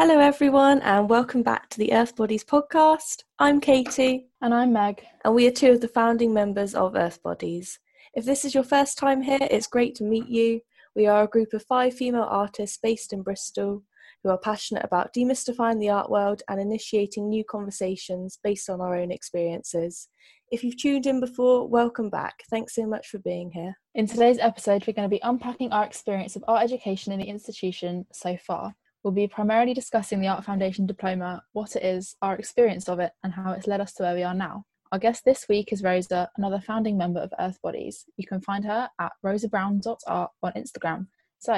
Hello, everyone, and welcome back to the Earth Bodies podcast. I'm Katie. And I'm Meg. And we are two of the founding members of Earth Bodies. If this is your first time here, it's great to meet you. We are a group of five female artists based in Bristol who are passionate about demystifying the art world and initiating new conversations based on our own experiences. If you've tuned in before, welcome back. Thanks so much for being here. In today's episode, we're going to be unpacking our experience of art education in the institution so far. We'll be primarily discussing the Art Foundation diploma, what it is, our experience of it, and how it's led us to where we are now. Our guest this week is Rosa, another founding member of Earth Bodies. You can find her at rosabrown.art on Instagram. So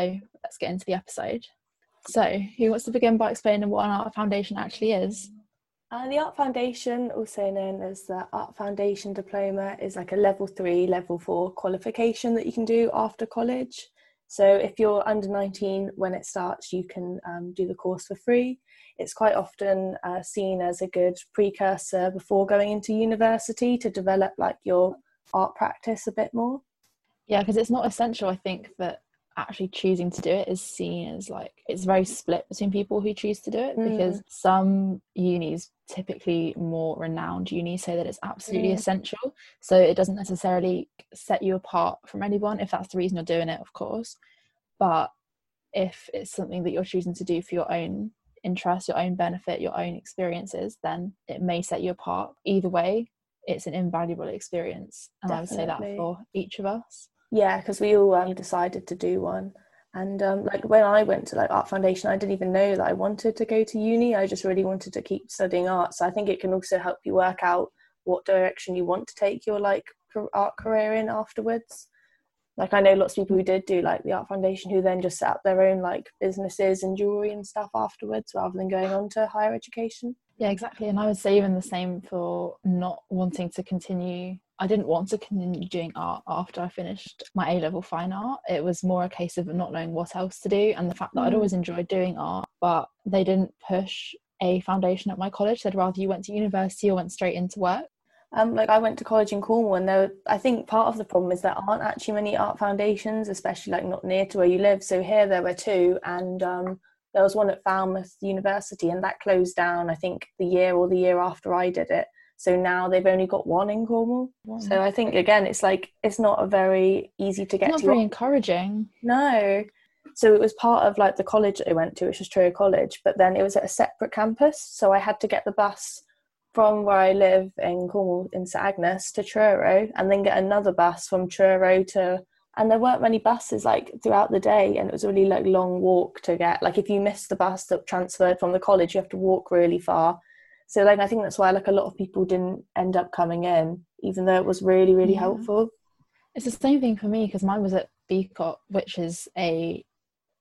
let's get into the episode. So, who wants to begin by explaining what an art foundation actually is? Uh, the Art Foundation, also known as the Art Foundation Diploma, is like a level three, level four qualification that you can do after college. So, if you're under 19 when it starts, you can um, do the course for free. It's quite often uh, seen as a good precursor before going into university to develop like your art practice a bit more. Yeah, because it's not essential, I think, that actually choosing to do it is seen as like it's very split between people who choose to do it mm. because some unis typically more renowned unis say that it's absolutely mm. essential so it doesn't necessarily set you apart from anyone if that's the reason you're doing it of course but if it's something that you're choosing to do for your own interest your own benefit your own experiences then it may set you apart either way it's an invaluable experience and Definitely. i would say that for each of us yeah, because we all um, decided to do one. And um, like when I went to like art foundation, I didn't even know that I wanted to go to uni. I just really wanted to keep studying art. So I think it can also help you work out what direction you want to take your like art career in afterwards. Like I know lots of people who did do like the art foundation who then just set up their own like businesses and jewelry and stuff afterwards rather than going on to higher education. Yeah, exactly. And I would say even the same for not wanting to continue I didn't want to continue doing art after I finished my A level fine art. It was more a case of not knowing what else to do and the fact that mm. I'd always enjoyed doing art, but they didn't push a foundation at my college. They'd rather you went to university or went straight into work. Um, like I went to college in Cornwall, and there, I think part of the problem is there aren't actually many art foundations, especially like not near to where you live. So here there were two, and um, there was one at Falmouth University, and that closed down. I think the year or the year after I did it. So now they've only got one in Cornwall. So I think again, it's like it's not a very easy to get. Not to. very encouraging. No. So it was part of like the college that I went to, which was Truro College, but then it was at a separate campus. So I had to get the bus from where I live in Cornwall in St Agnes to Truro, and then get another bus from Truro to. And there weren't many buses like throughout the day, and it was a really like long walk to get. Like if you missed the bus that transferred from the college, you have to walk really far so like I think that's why like a lot of people didn't end up coming in, even though it was really really yeah. helpful. It's the same thing for me because mine was at BCOT, which is a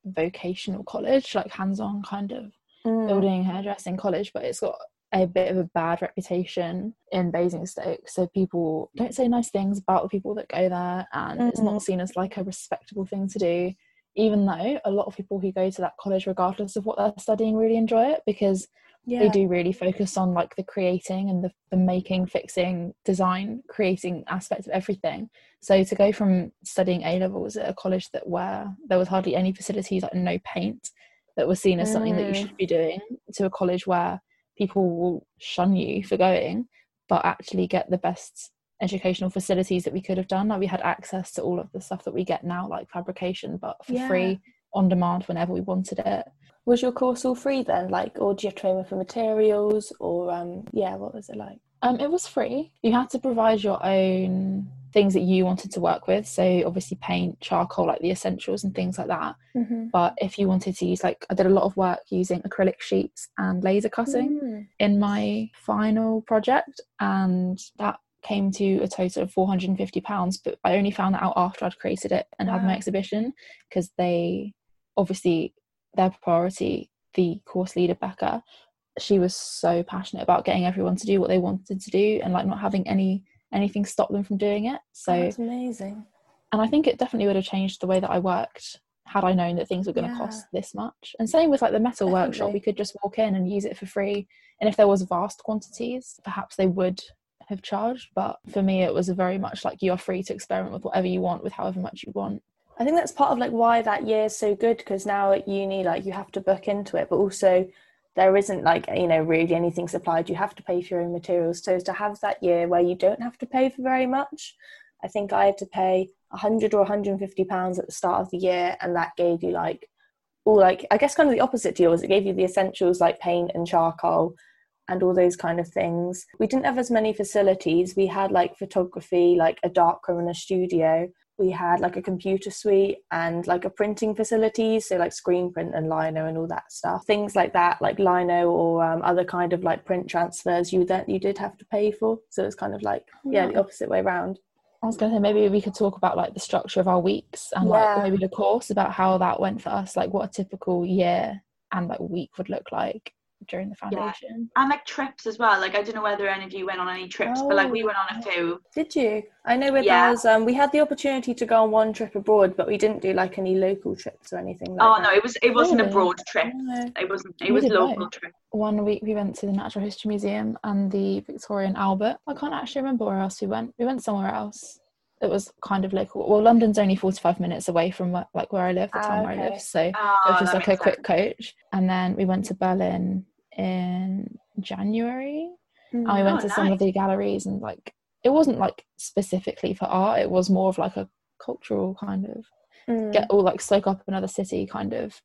vocational college, like hands-on kind of mm. building hairdressing college, but it's got a bit of a bad reputation in Basingstoke. So people don't say nice things about the people that go there, and mm-hmm. it's not mm-hmm. seen as like a respectable thing to do. Even though a lot of people who go to that college, regardless of what they're studying, really enjoy it because yeah. they do really focus on like the creating and the, the making fixing design creating aspect of everything so to go from studying a levels at a college that where there was hardly any facilities like no paint that was seen as something that you mm. should be doing to a college where people will shun you for going but actually get the best educational facilities that we could have done like we had access to all of the stuff that we get now like fabrication but for yeah. free on demand whenever we wanted it was your course all free then? Like or do you have to pay for materials? Or um yeah what was it like? Um it was free. You had to provide your own things that you wanted to work with. So obviously paint charcoal like the essentials and things like that. Mm-hmm. but if you wanted to use like i did a lot of work using acrylic sheets and laser cutting mm. in my final project and that came to a total of 450 pounds. But i only found that out after i'd created it and wow. had my exhibition because they obviously their priority, the course leader Becca, she was so passionate about getting everyone to do what they wanted to do and like not having any anything stop them from doing it. So that's amazing. And I think it definitely would have changed the way that I worked had I known that things were going to yeah. cost this much. And same with like the metal definitely. workshop, we could just walk in and use it for free. And if there was vast quantities, perhaps they would have charged. But for me, it was very much like you're free to experiment with whatever you want, with however much you want. I think that's part of like why that year is so good because now at uni like you have to book into it, but also there isn't like you know really anything supplied. You have to pay for your own materials. So to have that year where you don't have to pay for very much i think i had to pay 100 or 150 pounds at the start of the year and that gave you like all like i guess kind of the opposite to yours. It gave you the essentials like paint and charcoal and all those kind of things. We didn't have as many facilities. We had like photography like a darkroom and a studio we had like a computer suite and like a printing facility so like screen print and lino and all that stuff. Things like that like lino or um, other kind of like print transfers you that you did have to pay for. So it's kind of like yeah the opposite way around. I was going to say maybe we could talk about like the structure of our weeks and yeah. like maybe the course about how that went for us, like what a typical year and like week would look like during the foundation. Yeah. And like trips as well. Like I don't know whether any of you went on any trips, oh, but like we went on a few. Did you? I know with yeah. ours, um, we had the opportunity to go on one trip abroad, but we didn't do like any local trips or anything like oh, that. no, it was it wasn't really? a broad trip. It wasn't. It we was local both. trip. One week we went to the Natural History Museum and the Victoria and Albert. I can't actually remember where else we went. We went somewhere else it was kind of local. Well, London's only 45 minutes away from where, like where I live, the town okay. where I live. So oh, it was just like a sense. quick coach. And then we went to Berlin in January. Mm. And we went oh, to nice. some of the galleries and like it wasn't like specifically for art. It was more of like a cultural kind of mm. get all like soak up another city kind of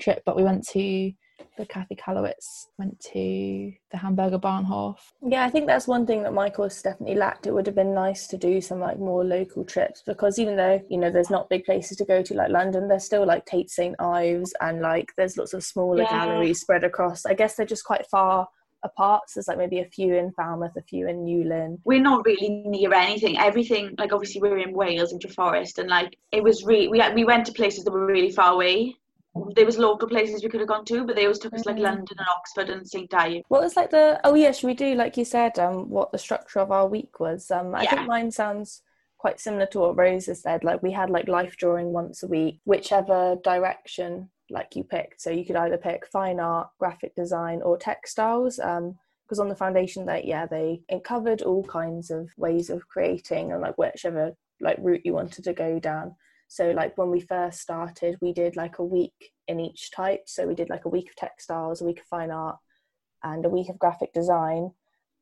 trip. But we went to the Käthe Kollwitz went to the Hamburger Bahnhof. Yeah, I think that's one thing that my course definitely lacked. It would have been nice to do some like more local trips because even though you know there's not big places to go to like London, there's still like Tate St Ives and like there's lots of smaller yeah. galleries spread across. I guess they're just quite far apart. So there's like maybe a few in Falmouth, a few in Newlyn. We're not really near anything. Everything like obviously we're in Wales in Treforest, and like it was really we we went to places that were really far away there was local places we could have gone to, but they always took us like mm. London and Oxford and St Ives. What was like the oh yeah, should we do like you said, um what the structure of our week was? Um I yeah. think mine sounds quite similar to what Rose has said. Like we had like life drawing once a week, whichever direction like you picked. So you could either pick fine art, graphic design, or textiles. Um because on the foundation that yeah they covered all kinds of ways of creating and like whichever like route you wanted to go down so like when we first started, we did like a week in each type. So we did like a week of textiles, a week of fine art, and a week of graphic design.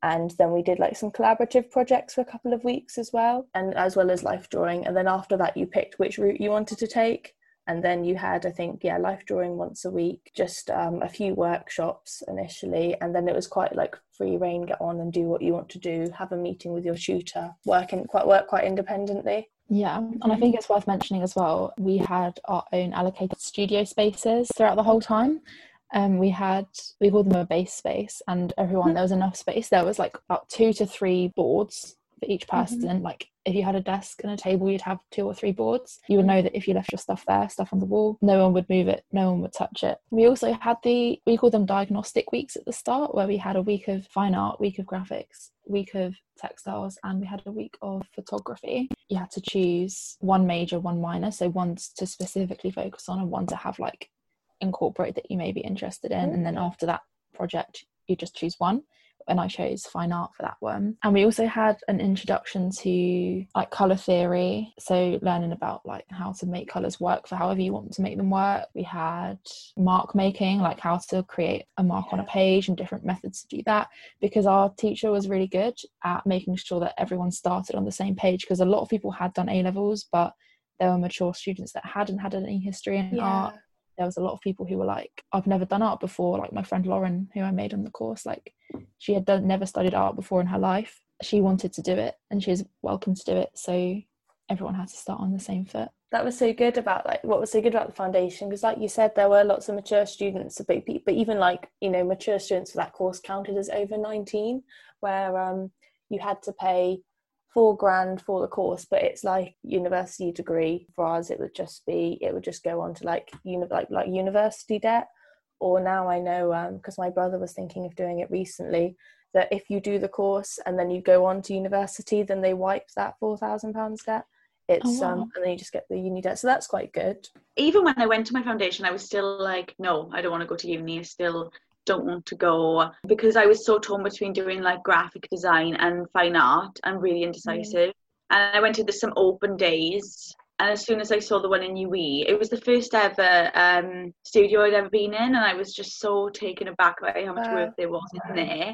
And then we did like some collaborative projects for a couple of weeks as well, and as well as life drawing. And then after that, you picked which route you wanted to take. And then you had, I think, yeah, life drawing once a week, just um, a few workshops initially. And then it was quite like free reign, get on and do what you want to do, have a meeting with your tutor, work, in, quite, work quite independently. Yeah, and I think it's worth mentioning as well, we had our own allocated studio spaces throughout the whole time. Um, we had we called them a base space, and everyone there was enough space. There was like about two to three boards for each mm-hmm. person. Mm-hmm. Like if you had a desk and a table, you'd have two or three boards. You would know that if you left your stuff there, stuff on the wall, no one would move it, no one would touch it. We also had the we called them diagnostic weeks at the start, where we had a week of fine art, week of graphics, week of textiles, and we had a week of photography. You had to choose one major, one minor, so one to specifically focus on and one to have like incorporate that you may be interested in, and then mm. after that project, you just choose one and I chose fine art for that one. And we also had an introduction to like color theory, so learning about like how to make colors work for however you want to make them work. We had mark making, like how to create a mark on a page and different methods to do that because our teacher was really good at making sure that everyone started on the same page because a lot of people had done A levels but there were mature students that hadn't had any history in yeah. art there was a lot of people who were like i've never done art before like my friend lauren who i made on the course like she had done never studied art before in her life. She wanted to do it and she was welcome to do it so everyone had to start on the same foot. That was so good about like what was so good about the foundation because like you said there were lots of mature students but, but even like you know mature students for that course counted as over 19 where um you had to pay four grand for the course, but it's like university degree. For us, it would just be it would just go on to like uni- like like university debt. Or now I know because um, my brother was thinking of doing it recently that if you do the course and then you go on to university, then they wipe that four thousand pounds debt. It's oh, wow. um, and then you just get the uni debt. So that's quite good. Even when I went to my foundation, I was still like, no, I don't want to go to uni. I still don't want to go because I was so torn between doing like graphic design and fine art and really indecisive. Mm. And I went to the, some open days and as soon as I saw the one in UWE, it was the first ever um, studio I'd ever been in, and I was just so taken aback by how much work there was in there.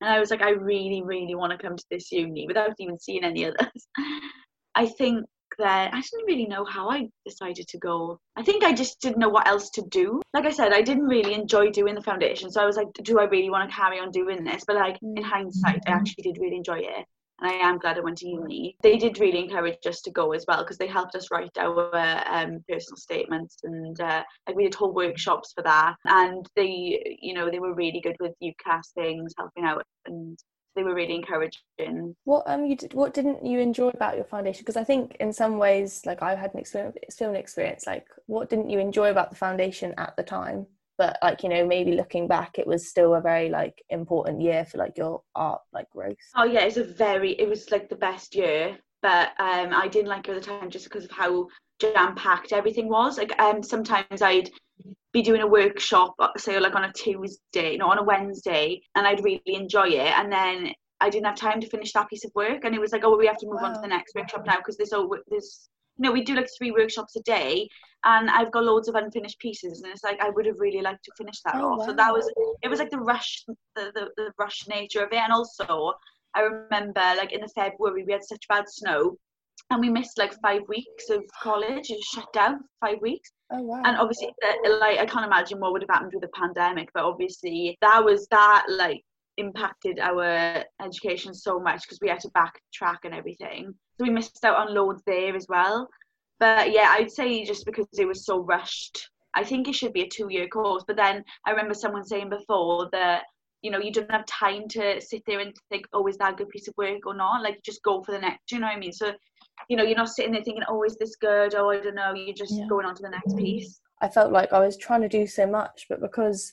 And I was like, I really, really want to come to this uni without even seeing any others. I think that I didn't really know how I decided to go. I think I just didn't know what else to do. Like I said, I didn't really enjoy doing the foundation, so I was like, do I really want to carry on doing this? But like in hindsight, I actually did really enjoy it and I am glad I went to uni. They did really encourage us to go as well because they helped us write our um, personal statements and uh, like we did whole workshops for that. And they, you know, they were really good with UCAS things, helping out, and they were really encouraging. What um you did? What didn't you enjoy about your foundation? Because I think in some ways, like I had an experience, film experience. Like, what didn't you enjoy about the foundation at the time? but like you know maybe looking back it was still a very like important year for like your art like growth oh yeah it's a very it was like the best year but um i didn't like it at the time just because of how jam packed everything was like um sometimes i'd be doing a workshop uh, say like on a tuesday no on a wednesday and i'd really enjoy it and then i didn't have time to finish that piece of work and it was like oh well, we have to move wow. on to the next workshop now because there's all there's you know we do like three workshops a day and I've got loads of unfinished pieces and it's like I would have really liked to finish that oh, off. Wow. So that was it was like the rush the, the, the rush nature of it and also I remember like in the February we had such bad snow and we missed like five weeks of college it shut down five weeks oh, wow. and obviously uh, like i can't imagine what would have happened with the pandemic but obviously that was that like impacted our education so much because we had to backtrack and everything so we missed out on loads there as well but yeah, I'd say just because it was so rushed, I think it should be a two year course. But then I remember someone saying before that you know you don't have time to sit there and think oh is that a good piece of work or not like just go for the next do you know what i mean so you know you're not sitting there thinking oh is this good oh i don't know you're just yeah. going on to the next piece i felt like i was trying to do so much but because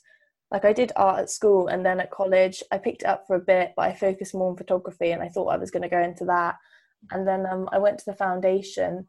like i did art at school and then at college i picked it up for a bit but i focused more on photography and i thought i was going to go into that and then um, i went to the foundation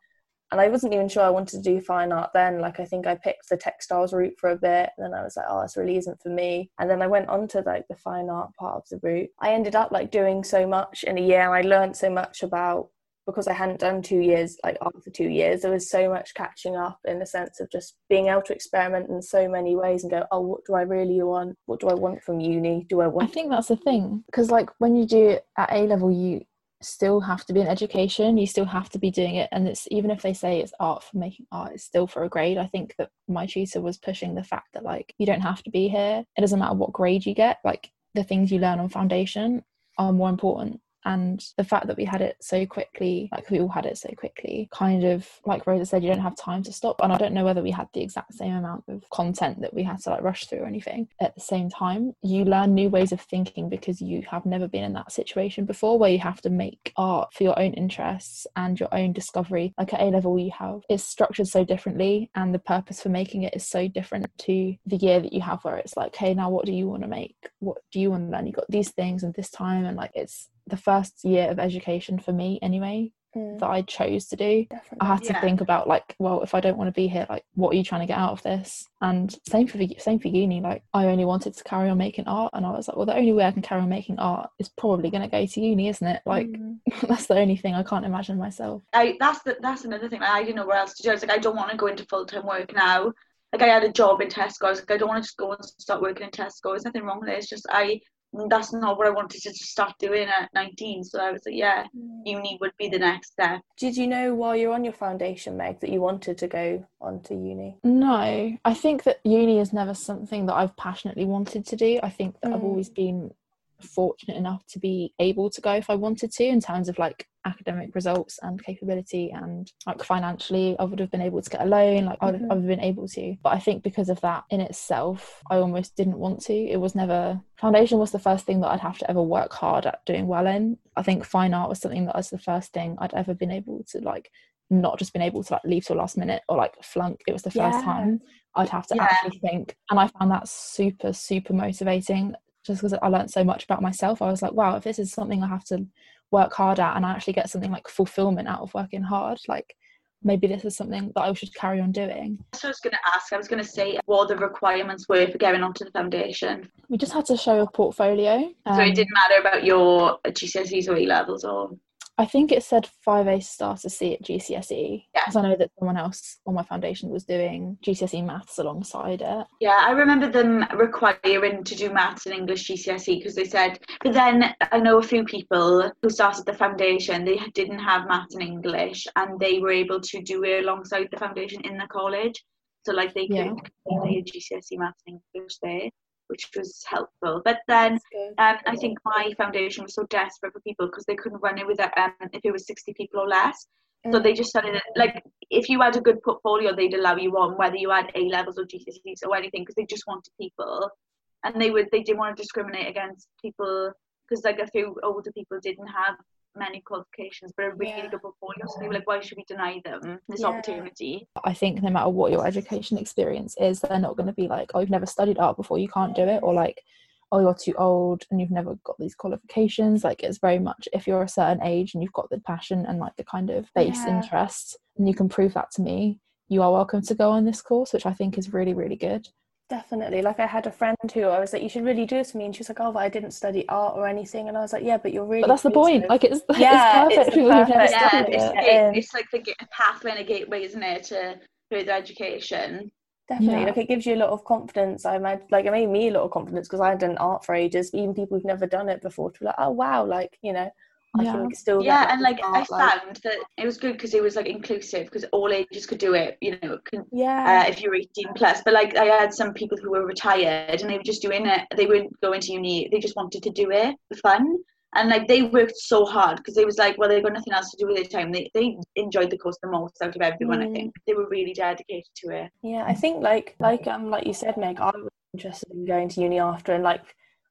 and I wasn't even sure I wanted to do fine art then. Like I think I picked the textiles route for a bit, and then I was like, oh, this really isn't for me. And then I went on to like the fine art part of the route. I ended up like doing so much in a year, and I learned so much about because I hadn't done two years like after two years. There was so much catching up in the sense of just being able to experiment in so many ways and go, oh, what do I really want? What do I want from uni? Do I want? I think that's the thing because like when you do at A level, you still have to be in education you still have to be doing it and it's even if they say it's art for making art it's still for a grade i think that my tutor was pushing the fact that like you don't have to be here it doesn't matter what grade you get like the things you learn on foundation are more important and the fact that we had it so quickly like we all had it so quickly kind of like rosa said you don't have time to stop. And i don't know whether we had the exact same amount of content that we had to like rush through or anything at the same time. You learn new ways of thinking because you have never been in that situation before where you have to make art for your own interests and your own discovery. Like at a level you have it's structured so differently and the purpose for making it is so different to the year that you have where it's like hey now what do you want to make? What do you want to learn? You got these things and this time and like it's the first year of education for me anyway mm. that I chose to do. Definitely. I had to yeah. think about like, well, if I don't want to be here, like, what are you trying to get out of this? And same for same for uni. Like, I only wanted to carry on making art, and I was like, well, the only way I can carry on making art is probably going to go to uni, isn't it? Like, mm. that's the only thing I can't imagine myself. I that's the that's another thing. I didn't know where else to do. I was like, I don't want to go into full time work now. Like I had a job in Tesco. I was like, I don't want to just go and start working in Tesco. There's nothing wrong with it. It's just I that's not what I wanted to start doing at 19. So I was like, yeah, mm. uni would be the next step. Did you know while you're on your foundation, Meg, that you wanted to go on to uni? No, I think that uni is never something that I've passionately wanted to do. I think that mm. I've always been fortunate enough to be able to go if I wanted to in terms of like academic results and capability and like financially I would have been able to get a loan like I would have, mm-hmm. I would have been able to but I think because of that in itself I almost didn't want to it was never foundation was the first thing that I'd have to ever work hard at doing well in I think fine art was something that was the first thing I'd ever been able to like not just been able to like leave till last minute or like flunk it was the first yeah. time I'd have to yeah. actually think and I found that super super motivating just because I learned so much about myself. I was like, wow, if this is something I have to work hard at and I actually get something like fulfillment out of working hard, like maybe this is something that I should carry on doing. So I was going to ask, I was going to say what the requirements were for getting onto the foundation. We just had to show a portfolio. Um, so it um, didn't matter about your GCSEs or E levels or? I think it said 5A star to C at GCSE. Yeah. Because I know that someone else on my foundation was doing GCSE maths alongside it. Yeah, I remember them requiring to do maths and English GCSE because they said, but then I know a few people who started the foundation, they didn't have maths and English and they were able to do it alongside the foundation in the college. So, like, they could Yeah. their GCSE maths and English there, which was helpful. But then um, I think my foundation was so desperate for people because they couldn't run it with um, if it was 60 people or less. So they just started like if you had a good portfolio, they'd allow you on whether you had A levels or GCSEs or anything because they just wanted people, and they would they didn't want to discriminate against people because like a few older people didn't have many qualifications but a really Yeah. good portfolio, so they were like, why should we deny them this Yeah. opportunity? I think no matter what your education experience is, they're not going to be like, oh, you've never studied art before, you can't do it, or like, oh, you're too old and you've never got these qualifications. Like, it's very much if you're a certain age and you've got the passion and like the kind of base Yeah. interest, and you can prove that to me, you are welcome to go on this course, which I think is really, really good. Definitely. Like I had a friend who I was like, you should really do this for me. And she was like, oh, but I didn't study art or anything. And I was like, yeah, but you're really But that's the point. Like, it's, Yeah, it's it's perfect the for people who've never perfect- Yeah, studied it's, it. the gate, Um, it's like the ga- pathway and a gateway, isn't it, to further education? Definitely. Yeah. Like it gives you a lot of confidence. I might like it made me a lot of confidence because I had done art for ages. Even people who've never done it before to be like, oh wow, like, you know, I Yeah. still yeah and this like i like- found that it was good because it was like inclusive because all ages could do it you know can, yeah. uh, if you're 18 plus but like i had some people who were retired and they were just doing it they weren't going to uni they just wanted to do it for fun and like they worked so hard because they was like well they got nothing else to do with their time they, they enjoyed the course the most out of everyone i Mm. think they were really dedicated to it Yeah, I think like like um like you said, Meg, I was interested in going to uni after, and like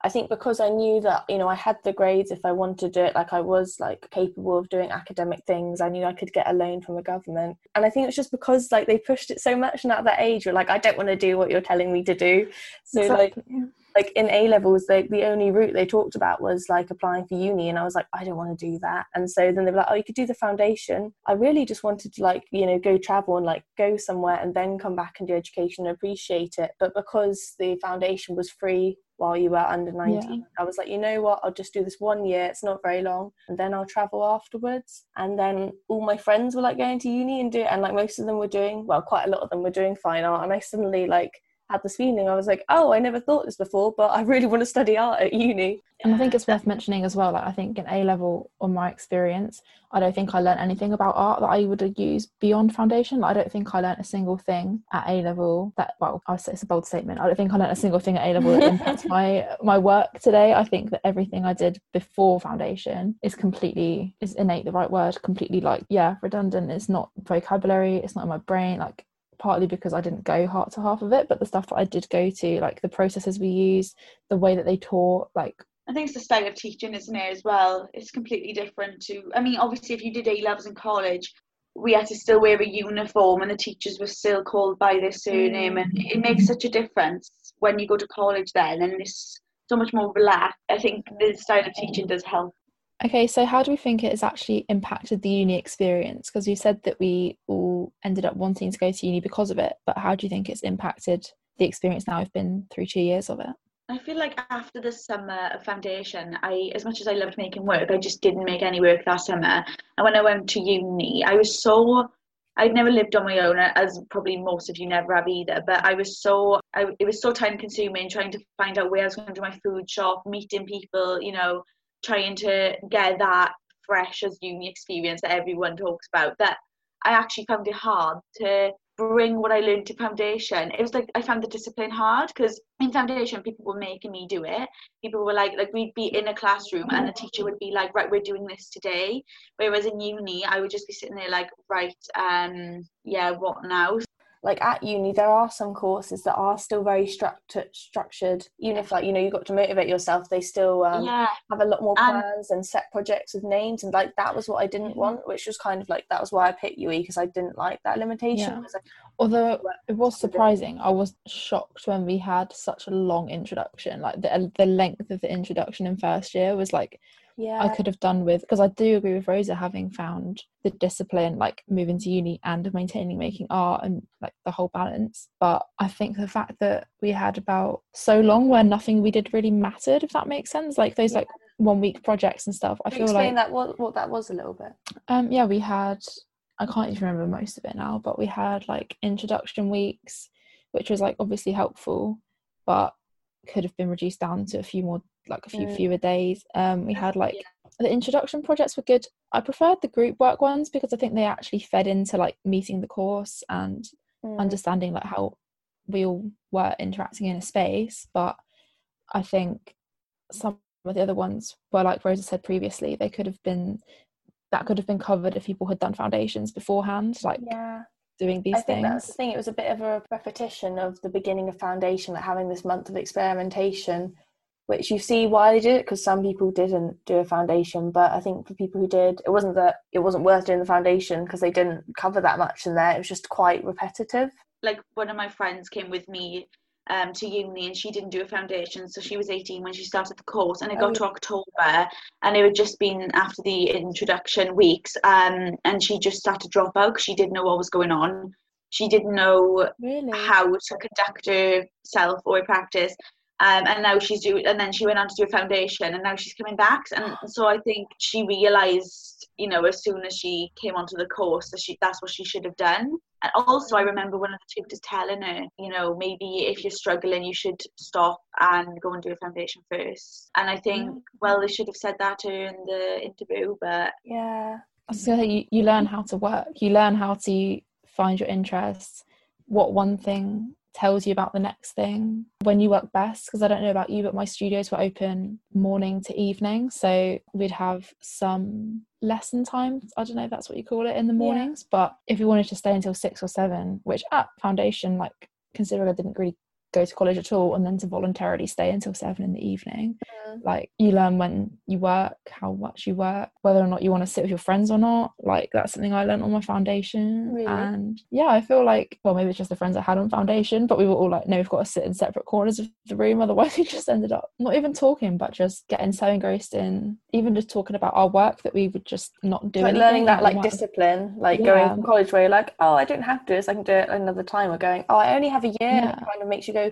I think because I knew that you know I had the grades if I wanted to do it, like I was like capable of doing academic things. I knew I could get a loan from the government, and I think it's just because like they pushed it so much, and at that age, you're like, I don't want to do what you're telling me to do. So like Exactly. like in A levels, like the only route they talked about was like applying for uni, and I was like, I don't want to do that. And so then they were like, Oh, you could do the foundation. I really just wanted to like you know go travel and like go somewhere and then come back and do education and appreciate it. But because the foundation was free while you were under 19 i was like you know what i'll just do this one year it's not very long and then i'll travel afterwards and then all my friends were like going to uni and do it and like most of them were doing well quite a lot of them were doing fine art and i suddenly like had this feeling i was like oh i never thought this before but i really want to study art at uni And I think it's worth mentioning as well. Like I think in A level, on my experience, I don't think I learned anything about art that I would used beyond foundation. Like, I don't think I learned a single thing at A level that. Well, it's a bold statement. I don't think I learned a single thing at A level that impacts my my work today. I think that everything I did before foundation is completely is innate. The right word. Completely like yeah, redundant. It's not vocabulary. It's not in my brain. Like partly because I didn't go heart to half of it, but the stuff that I did go to, like the processes we used, the way that they taught, like I think it's the style of teaching, isn't it, as well? It's completely different to, I mean, obviously, if you did A levels in college, we had to still wear a uniform and the teachers were still called by their surname, mm. and it makes such a difference when you go to college then, and it's so much more relaxed. I think the style of teaching does help. Okay, so how do we think it has actually impacted the uni experience? Because you said that we all ended up wanting to go to uni because of it, but how do you think it's impacted the experience now? I've been through two years of it. I feel like after the summer of foundation, I as much as I loved making work, I just didn't make any work that summer. And when I went to uni, I was so I'd never lived on my own, as probably most of you never have either. But I was so I, it was so time consuming trying to find out where I was going to do my food shop, meeting people, you know, trying to get that fresh as uni experience that everyone talks about. That I actually found it hard to bring what I learned to foundation. It was like I found the discipline hard because in foundation people were making me do it. People were like like we'd be in a classroom and the teacher would be like, right, we're doing this today. Whereas in uni I would just be sitting there like, right, um, yeah, what now? Like at uni there are some courses that are still very structured structured even if like you know you've got to motivate yourself they still um, yeah, have a lot more plans and set projects with names and like that was what I didn't Mhm. want which was kind of like that was why I picked UWE because I didn't like that limitation Yeah. I- Although it was surprising, I was shocked when we had such a long introduction. Like the the length of the introduction in first year was like yeah I could have done with because I do agree with Rosa having found the discipline like moving to uni and maintaining making art and like the whole balance. But I think the fact that we had about so long where nothing we did really mattered, if that makes sense, like those like one week projects and stuff. I feel Explain like that what what that was a little bit. um yeah, we had I can't even remember most of it now, but we had like introduction weeks, which was like obviously helpful, but could have been reduced down to a few more like a few Mm. fewer days. Um we had like the introduction projects were good. I preferred the group work ones because I think they actually fed into like meeting the course and Mm. understanding like how we all were interacting in a space but i think some of the other ones were like rosa said previously they could have been that could have been covered if people had done foundations beforehand like yeah. doing these things. I think that's the thing. It was a bit of a repetition of the beginning of foundation, like having this month of experimentation, which you see why they did it because some people didn't do a foundation, but I think for people who did, it wasn't that it wasn't worth doing the foundation because they didn't cover that much in there. It was just quite repetitive. like one of my friends came with me um, to uni and she didn't do a foundation so she was 18 when she started the course and it got Oh. to october and it had just been after the introduction weeks um, and she just started to drop out because she didn't know what was going on she didn't know Really? how to conduct herself or practice um, and now she's doing and then she went on to do a foundation and now she's coming back. And so i think she realized you know as soon as she came onto the course that she that's what she should have done. And also i remember one of the tutors telling her you know maybe if you're struggling you should stop and go and do a foundation first. And i think Mm. well they should have said that to her in the interview but Yeah. I was gonna say, you, you learn how to work. You learn how to find your interests. What one thing tells you about the next thing when you work best because i don't know about you but my studios were open morning to evening so we'd have some lesson time i don't know if that's what you call it in the Yeah. mornings but if you wanted to stay until six or seven which at foundation like considering i didn't really go to college at all and then to voluntarily stay until seven in the evening Mm. like you learn when you work how much you work whether or not you want to sit with your friends or not like that's something i learned on my foundation Really? and yeah i feel like well maybe it's just the friends i had on foundation but we were all like no we've got to sit in separate corners of the room otherwise we just ended up not even talking but just getting so engrossed in even just talking about our work that we would just not do like anything learning that like discipline like going Yeah. from college where you're like oh i don't have to do this i can do it another time or going oh i only have a year and it kind of makes you go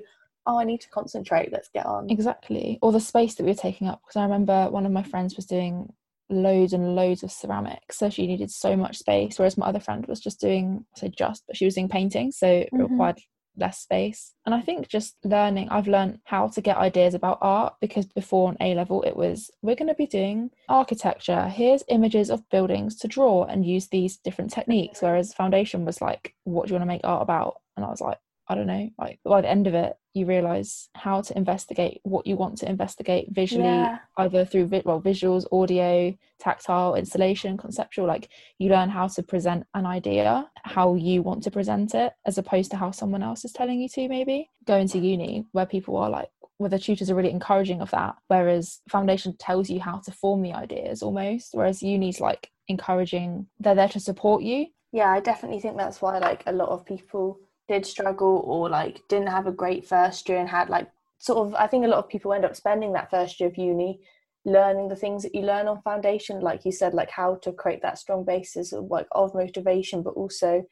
oh i need to concentrate let's get on Exactly. Or the space that we were taking up. Because I remember one of my friends was doing loads and loads of ceramics. So she needed so much space. Whereas my other friend was just doing, I say just, but she was doing painting. So it Mhm. required less space. And I think just learning, I've learned how to get ideas about art because before on A level it was, we're going to be doing architecture. Here's images of buildings to draw and use these different techniques. Whereas foundation was like, what do you want to make art about? And I was like, I don't know. Like by the end of it, you realize how to investigate what you want to investigate visually, Yeah. either through vi- well visuals, audio, tactile, installation, conceptual. Like you learn how to present an idea, how you want to present it, as opposed to how someone else is telling you to. Maybe going to uni where people are like, where the tutors are really encouraging of that, whereas foundation tells you how to form the ideas almost, whereas uni's like encouraging. They're there to support you. yeah i definitely think that's why like a lot of people did struggle or like didn't have a great first year and had like sort of i think a lot of people end up spending that first year of uni learning the things that you learn on foundation like you said like how to create that strong basis of like of motivation but also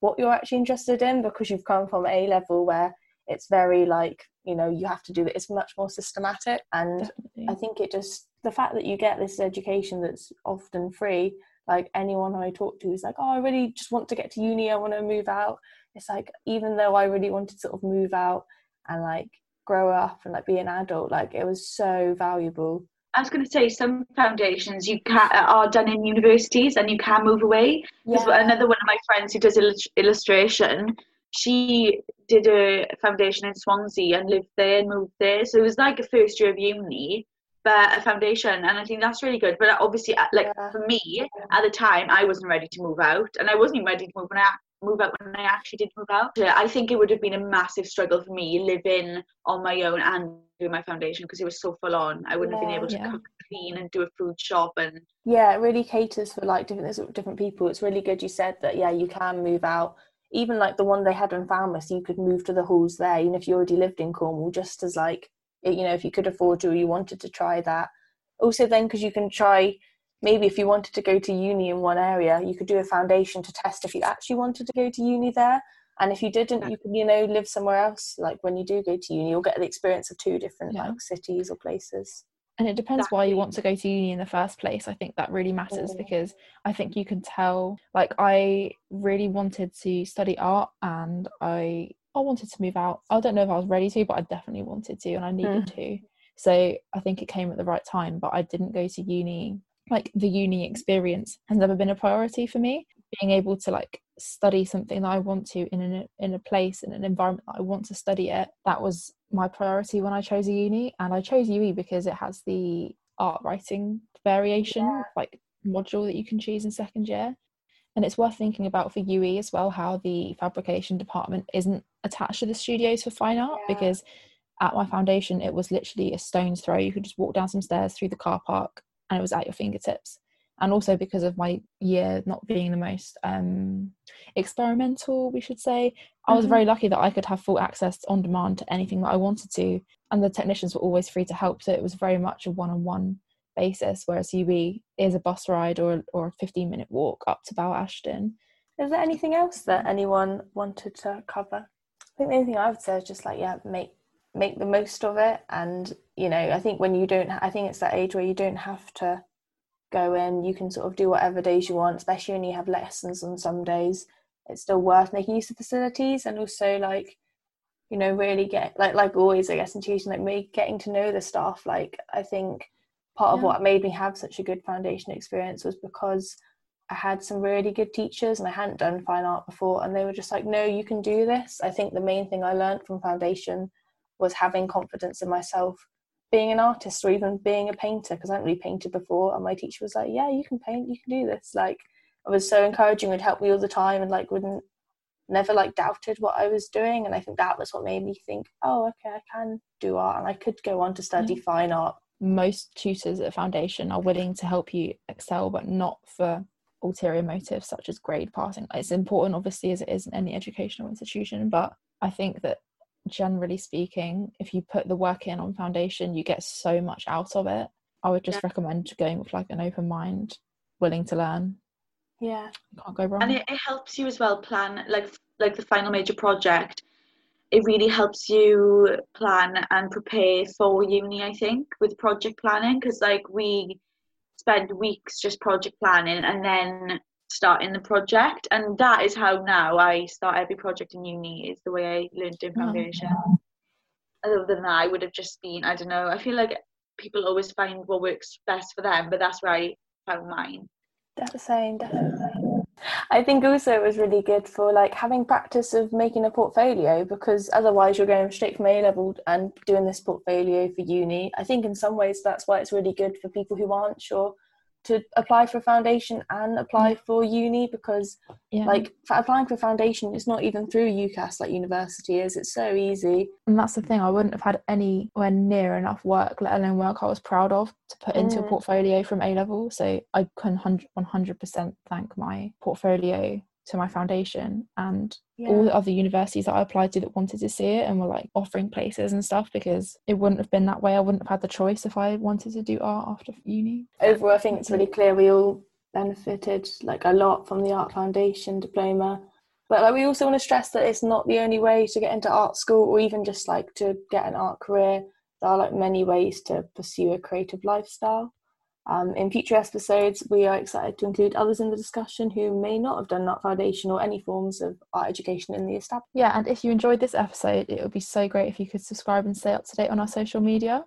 what you're actually interested in because you've come from a level where it's very like you know you have to do it it's much more systematic and Definitely. I think it just the fact that you get this education that's often free. Like anyone I talk to is like, oh, I really just want to get to uni. I want to move out. It's like even though I really wanted to sort of move out and like grow up and like be an adult, like it was so valuable. I was going to say some foundations you can are done in universities and you can move away. Because another one of my friends who does illus- illustration, she did a foundation in Swansea and lived there and moved there. So it was like a first year of uni, but a foundation, and I think that's really good. But obviously, uh, like Yeah. for me at the time, I wasn't ready to move out, and I wasn't even ready to move I move out when I actually did move out. Yeah, I think it would have been a massive struggle for me living on my own and doing my foundation because it was so full on. I wouldn't have been able to Yeah. cook, clean, and do a food shop and yeah it really caters for like different different people it's really good you said that yeah you can move out even like the one they had in Falmouth you could move to the halls there even if you already lived in Cornwall just as like it- you know if you could afford to or you wanted to try that also then because you can try maybe if you wanted to go to uni in one area you could do a foundation to test if you actually wanted to go to uni there. And if you didn't you could you know live somewhere else. Like when you do go to uni you'll get the experience of two different Yeah. like cities or places. And it depends exactly. why you want to go to uni in the first place. I think that really matters Mm. because i think you can tell like i really wanted to study art and i i wanted to move out. I don't know if i was ready to but i definitely wanted to and i needed to. So i think it came at the right time but i didn't go to uni like the uni experience has never been a priority for me being able to like study something that i want to in an in a place in an environment that i want to study it that was my priority when i chose a uni and i chose UWE because it has the art writing variation Yeah. like module that you can choose in second year and it's worth thinking about for UWE as well how the fabrication department isn't attached to the studios for fine art Yeah. because at my foundation it was literally a stone's throw you could just walk down some stairs through the car park and it was at your fingertips and also because of my year not being the most um, experimental we should say i was Mhm. very lucky that i could have full access on demand to anything that i wanted to and the technicians were always free to help so it was very much a one-on-one basis whereas UWE is a bus ride or, or a 15 minute walk up to Bower Ashton Is there anything else that anyone wanted to cover? I think the only thing I would say is just like yeah, make make the most of it, and you know, I think when you don't, I think it's that age where you don't have to go in. You can sort of do whatever days you want, especially when you have lessons on some days. It's still worth making use of facilities, and also like you know, really get like like always, I guess, in tuition, like me getting to know the staff. Like I think part of Yeah. what made me have such a good foundation experience was because I had some really good teachers and I hadn't done fine art before and they were just like no you can do this I think the main thing I learned from foundation was having confidence in myself. Being an artist or even being a painter because I hadn't really painted before and my teacher was like yeah you can paint you can do this. Like I was so encouraging would help me all the time and like wouldn't never like doubted what I was doing and I think that was what made me think oh okay I can do art and I could go on to study Yeah. fine art. Most tutors at foundation are willing to help you excel but not for ulterior motives such as grade passing. It's important obviously as it is in any educational institution but i think that generally speaking if you put the work in on foundation you get so much out of it. I would just Yeah. recommend going with like an open mind willing to learn. Yeah. Can't go wrong. And it, it helps you as well plan like like the final major project. It really helps you plan and prepare for uni i think with project planning because like we spend weeks just project planning and then starting the project and that is how now i start every project in uni is the way i learned in Oh, foundation other than that i would have just been i don't know i feel like people always find what works best for them but that's where i found mine That's the same, definitely. I think also it was really good for like having practice of making a portfolio because otherwise you're going straight from A level and doing this portfolio for uni. I think in some ways that's why it's really good for people who aren't sure to apply for a foundation and apply for uni because yeah like applying for a foundation it's not even through UCAS like university is. It's so easy. and that's the thing i wouldn't have had anywhere near enough work let alone work i was proud of to put into a Mm. portfolio from a level so i can 100 100% thank my portfolio to my foundation and all the other universities that i applied to that wanted to see it and were like offering places and stuff because it wouldn't have been that way. I wouldn't have had the choice if i wanted to do art after uni. Overall i think it's really clear we all benefited like a lot from the art foundation diploma. But like we also want to stress that it's not the only way to get into art school or even just like to get an art career. There are like many ways to pursue a creative lifestyle um, in future episodes we are excited to include others in the discussion who may not have done art foundation or any forms of art education in the establishment. Yeah and if you enjoyed this episode it would be so great if you could subscribe and stay up to date on our social media.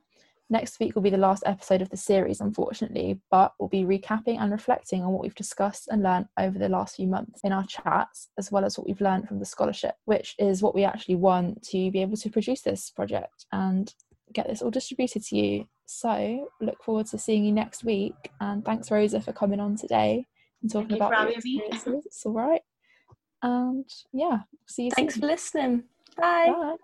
Next week will be the last episode of the series unfortunately but we'll be recapping and reflecting on what we've discussed and learned over the last few months in our chats as well as what we've learned from the scholarship which is what we actually want to be able to produce this project and get this all distributed to you so look forward to seeing you next week and thanks rosa for coming on today and talking for about your having me. it's all right and yeah see you thanks soon for listening bye. Bye.